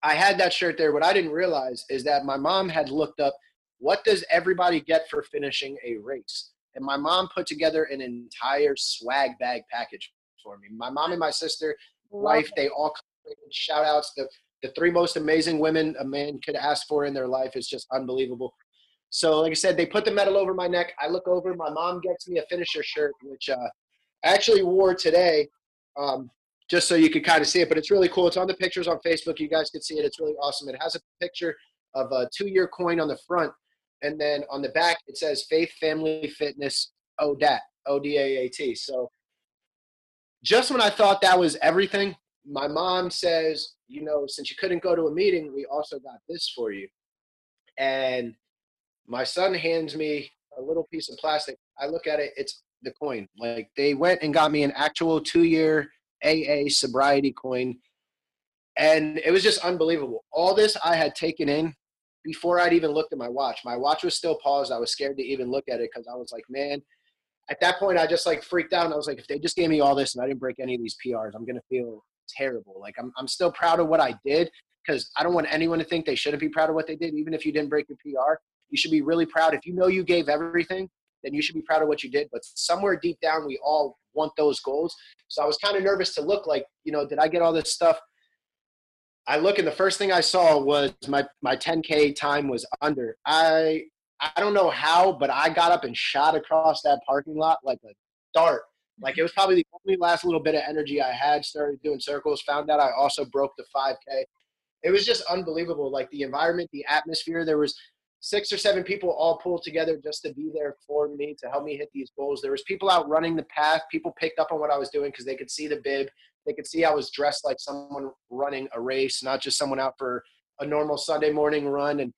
I had that shirt there. What I didn't realize is that my mom had looked up what does everybody get for finishing a race? And my mom put together an entire swag bag package for me. My mom and my sister, wife, they all shout outs. The, the three most amazing women a man could ask for in their life is just unbelievable. So, like I said, they put the medal over my neck. I look over. My mom gets me a finisher shirt, which uh, I actually wore today, um, just so you could kind of see it. But it's really cool. It's on the pictures on Facebook. You guys can see it. It's really awesome. It has a picture of a two-year coin on the front, and then on the back it says Faith Family Fitness ODAT, O D A A T. So, just when I thought that was everything, my mom says, you know, since you couldn't go to a meeting, we also got this for you. And my son hands me a little piece of plastic. I look at it, it's the coin. Like they went and got me an actual two year AA sobriety coin. And it was just unbelievable. All this I had taken in before I'd even looked at my watch. My watch was still paused. I was scared to even look at it because I was like, man, at that point I just like freaked out. And I was like, if they just gave me all this and I didn't break any of these PRs, I'm gonna feel terrible. Like I'm I'm still proud of what I did because I don't want anyone to think they shouldn't be proud of what they did, even if you didn't break your PR. You should be really proud. If you know you gave everything, then you should be proud of what you did. But somewhere deep down, we all want those goals. So I was kind of nervous to look like, you know, did I get all this stuff? I look and the first thing I saw was my my 10k time was under. I I don't know how, but I got up and shot across that parking lot like a dart. Like it was probably the only last little bit of energy I had. Started doing circles. Found out I also broke the 5k. It was just unbelievable. Like the environment, the atmosphere. There was six or seven people all pulled together just to be there for me to help me hit these goals. There was people out running the path. People picked up on what I was doing because they could see the bib. They could see I was dressed like someone running a race, not just someone out for a normal Sunday morning run. And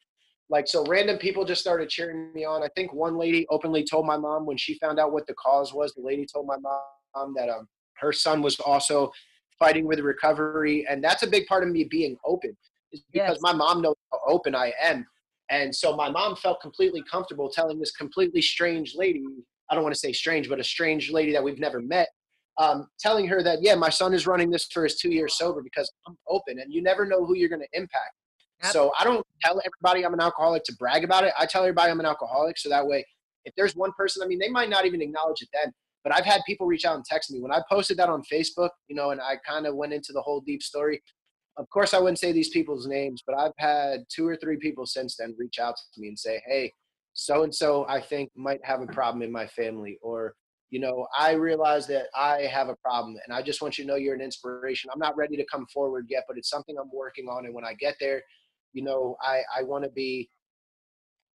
like so, random people just started cheering me on. I think one lady openly told my mom when she found out what the cause was. The lady told my mom that um, her son was also fighting with recovery, and that's a big part of me being open. Is because yes. my mom knows how open I am and so my mom felt completely comfortable telling this completely strange lady, I don't want to say strange, but a strange lady that we've never met, um, telling her that, yeah, my son is running this for his two years sober because I'm open and you never know who you're going to impact. So I don't tell everybody I'm an alcoholic to brag about it. I tell everybody I'm an alcoholic so that way, if there's one person, I mean, they might not even acknowledge it then, but I've had people reach out and text me when I posted that on Facebook, you know, and I kind of went into the whole deep story of course, I wouldn't say these people's names, but I've had two or three people since then reach out to me and say, hey, so and so I think might have a problem in my family, or, you know, I realize that I have a problem and I just want you to know you're an inspiration. I'm not ready to come forward yet, but it's something I'm working on. And when I get there, you know, I, I want to be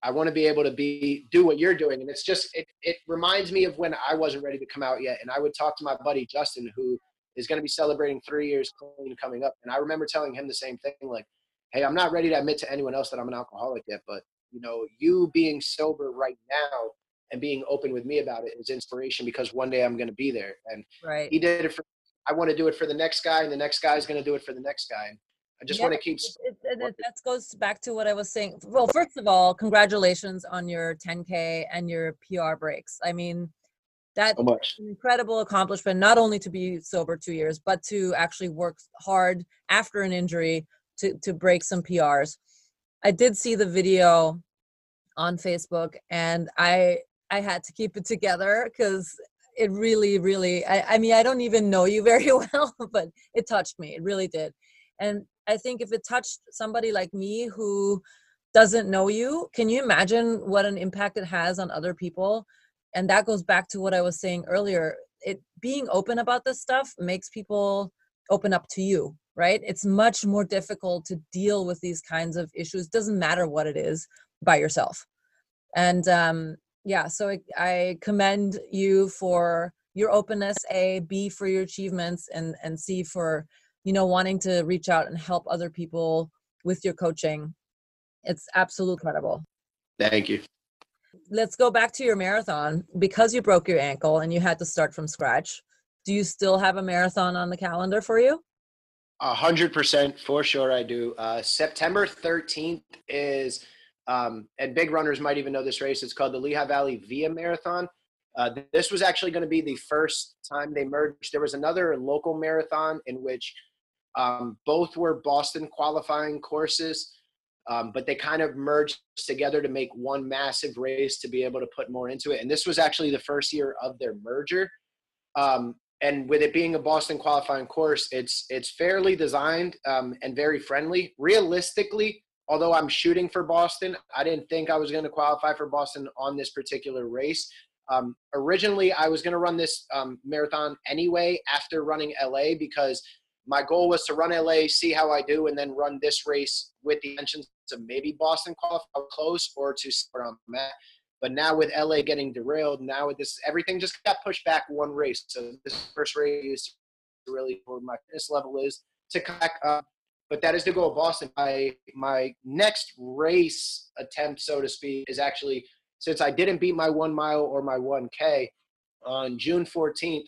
I want to be able to be do what you're doing. And it's just it it reminds me of when I wasn't ready to come out yet. And I would talk to my buddy Justin, who is going to be celebrating three years clean coming up. And I remember telling him the same thing, like, "Hey, I'm not ready to admit to anyone else that I'm an alcoholic yet, but you know, you being sober right now and being open with me about it is inspiration because one day I'm going to be there." And right. he did it for. I want to do it for the next guy, and the next guy is going to do it for the next guy. And I just yeah, want to keep. It, it, it, that goes back to what I was saying. Well, first of all, congratulations on your 10K and your PR breaks. I mean, that's so an incredible accomplishment, not only to be sober two years, but to actually work hard after an injury to, to break some PRs. I did see the video on Facebook and I I had to keep it together because it really, really I, I mean I don't even know you very well, but it touched me. It really did. And I think if it touched somebody like me who doesn't know you, can you imagine what an impact it has on other people? And that goes back to what i was saying earlier it being open about this stuff makes people open up to you right? It's much more difficult to deal with these kinds of issues doesn't matter what it is by yourself. And um yeah so I, I commend you for your openness a b for your achievements and and c for you know wanting to reach out and help other people with your coaching. It's absolutely incredible. Thank you let's go back to your marathon. Because you broke your ankle and you had to start from scratch do you still have a marathon on the calendar for you? A hundred percent for sure i do. Uh, september 13th is um, and big runners might even know this race it's called the lehigh valley via marathon. Uh, this was actually going to be the first time they merged. There was another local marathon in which um, both were boston qualifying courses um, but they kind of merged together to make one massive race to be able to put more into it. And this was actually the first year of their merger. Um, and with it being a Boston qualifying course, it's it's fairly designed um, and very friendly. Realistically, although I'm shooting for Boston, I didn't think I was going to qualify for Boston on this particular race. Um, originally, I was going to run this um, marathon anyway after running LA because my goal was to run LA, see how I do, and then run this race with the intentions to maybe Boston qualify close or to where I'm. But now with LA getting derailed, now with this everything just got pushed back one race. So this first race is really where my fitness level is to come back up. But that is the goal to Boston. My my next race attempt, so to speak, is actually since I didn't beat my one mile or my 1K on June 14th.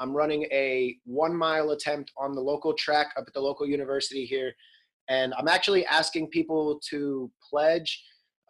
I'm running a one mile attempt on the local track up at the local university here. And I'm actually asking people to pledge.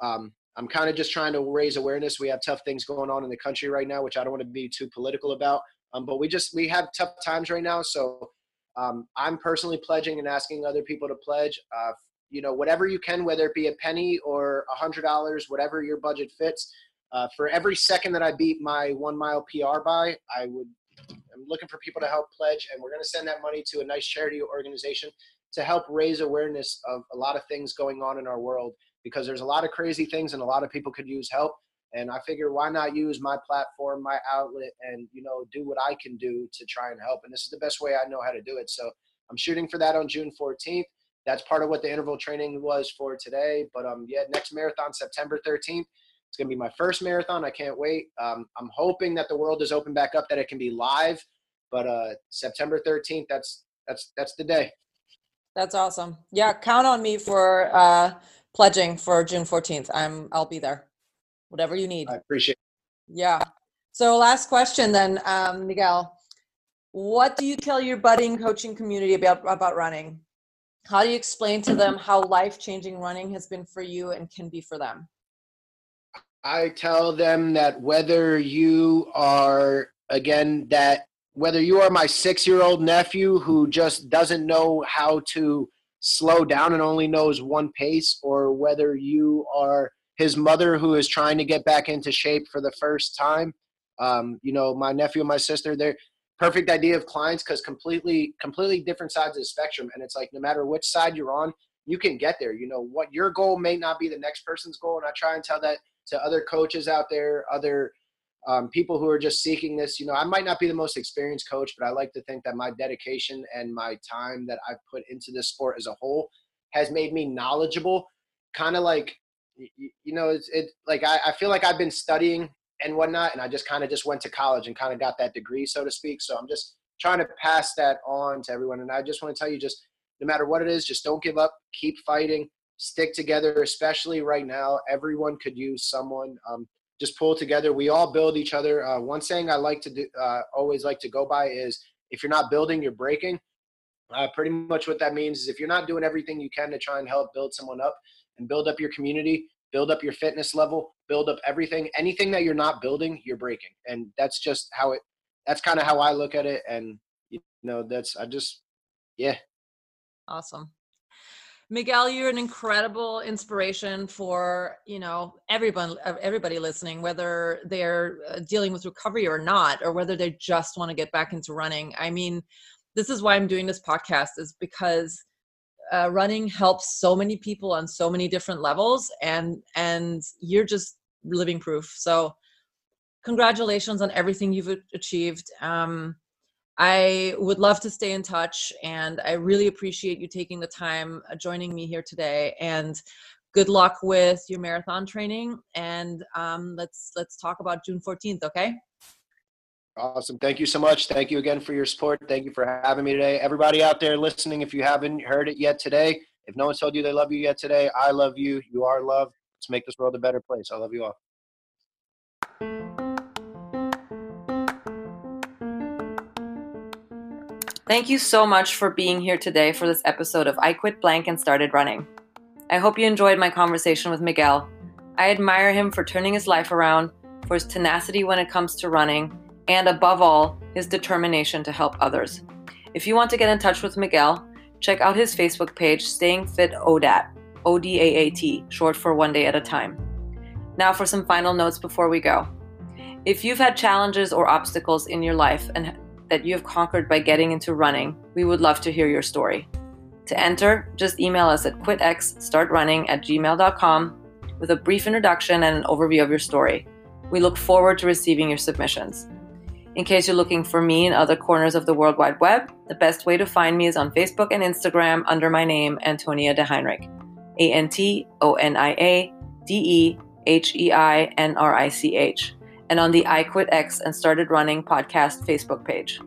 Um, I'm kind of just trying to raise awareness. We have tough things going on in the country right now, which I don't want to be too political about. Um, but we just we have tough times right now, so um, I'm personally pledging and asking other people to pledge. Uh, you know, whatever you can, whether it be a penny or a hundred dollars, whatever your budget fits. Uh, for every second that I beat my one mile PR by, I would. I'm looking for people to help pledge, and we're going to send that money to a nice charity organization to help raise awareness of a lot of things going on in our world because there's a lot of crazy things and a lot of people could use help. And I figure why not use my platform, my outlet, and you know do what I can do to try and help. And this is the best way I know how to do it. So I'm shooting for that on June 14th. That's part of what the interval training was for today. But um, yeah, next marathon September 13th. It's gonna be my first marathon. I can't wait. Um, I'm hoping that the world is open back up, that it can be live. But uh, September 13th, that's that's that's the day. That's awesome. Yeah, count on me for uh, pledging for June 14th. I'm I'll be there. Whatever you need. I appreciate it. Yeah. So last question then, um, Miguel. What do you tell your budding coaching community about about running? How do you explain to them how life-changing running has been for you and can be for them? I tell them that whether you are again that whether you are my 6-year-old nephew who just doesn't know how to slow down and only knows one pace, or whether you are his mother who is trying to get back into shape for the first time. Um, you know, my nephew and my sister, they're perfect idea of clients because completely, completely different sides of the spectrum. And it's like no matter which side you're on, you can get there. You know, what your goal may not be the next person's goal. And I try and tell that to other coaches out there, other um, people who are just seeking this. You know, I might not be the most experienced coach, but I like to think that my dedication and my time that I've put into this sport as a whole has made me knowledgeable. Kind of like, you know, it's it like I, I feel like I've been studying and whatnot, and I just kind of just went to college and kind of got that degree, so to speak. So I'm just trying to pass that on to everyone. And I just want to tell you, just no matter what it is, just don't give up, keep fighting, stick together. Especially right now, everyone could use someone. Um, just pull together. We all build each other. Uh, one saying I like to do, uh, always like to go by is if you're not building, you're breaking. Uh, pretty much what that means is if you're not doing everything you can to try and help build someone up and build up your community, build up your fitness level, build up everything, anything that you're not building, you're breaking. And that's just how it, that's kind of how I look at it. And, you know, that's, I just, yeah. Awesome. Miguel, you're an incredible inspiration for you know everyone, everybody listening, whether they're uh, dealing with recovery or not, or whether they just want to get back into running. I mean, this is why I'm doing this podcast, is because uh, running helps so many people on so many different levels, and and you're just living proof. So, congratulations on everything you've achieved. Um, I would love to stay in touch, and I really appreciate you taking the time uh, joining me here today. And good luck with your marathon training. And um, let's let's talk about June 14th. Okay. Awesome. Thank you so much. Thank you again for your support. Thank you for having me today. Everybody out there listening, if you haven't heard it yet today, if no one's told you they love you yet today, I love you. You are loved. Let's make this world a better place. I love you all. Thank you so much for being here today for this episode of I Quit Blank and Started Running. I hope you enjoyed my conversation with Miguel. I admire him for turning his life around, for his tenacity when it comes to running, and above all, his determination to help others. If you want to get in touch with Miguel, check out his Facebook page, Staying Fit ODAT, O D A A T, short for one day at a time. Now, for some final notes before we go. If you've had challenges or obstacles in your life and that you have conquered by getting into running, we would love to hear your story. To enter, just email us at quitxstartrunning at gmail.com with a brief introduction and an overview of your story. We look forward to receiving your submissions. In case you're looking for me in other corners of the World Wide Web, the best way to find me is on Facebook and Instagram under my name, Antonia de Heinrich. A N T O N I A D E H E I N R I C H, and on the I Quit X and Started Running podcast Facebook page.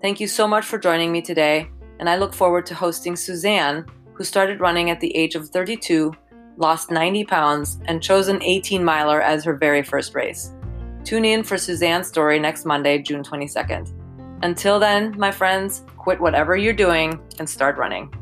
Thank you so much for joining me today, and I look forward to hosting Suzanne, who started running at the age of 32, lost 90 pounds, and chose an 18 miler as her very first race. Tune in for Suzanne's story next Monday, June 22nd. Until then, my friends, quit whatever you're doing and start running.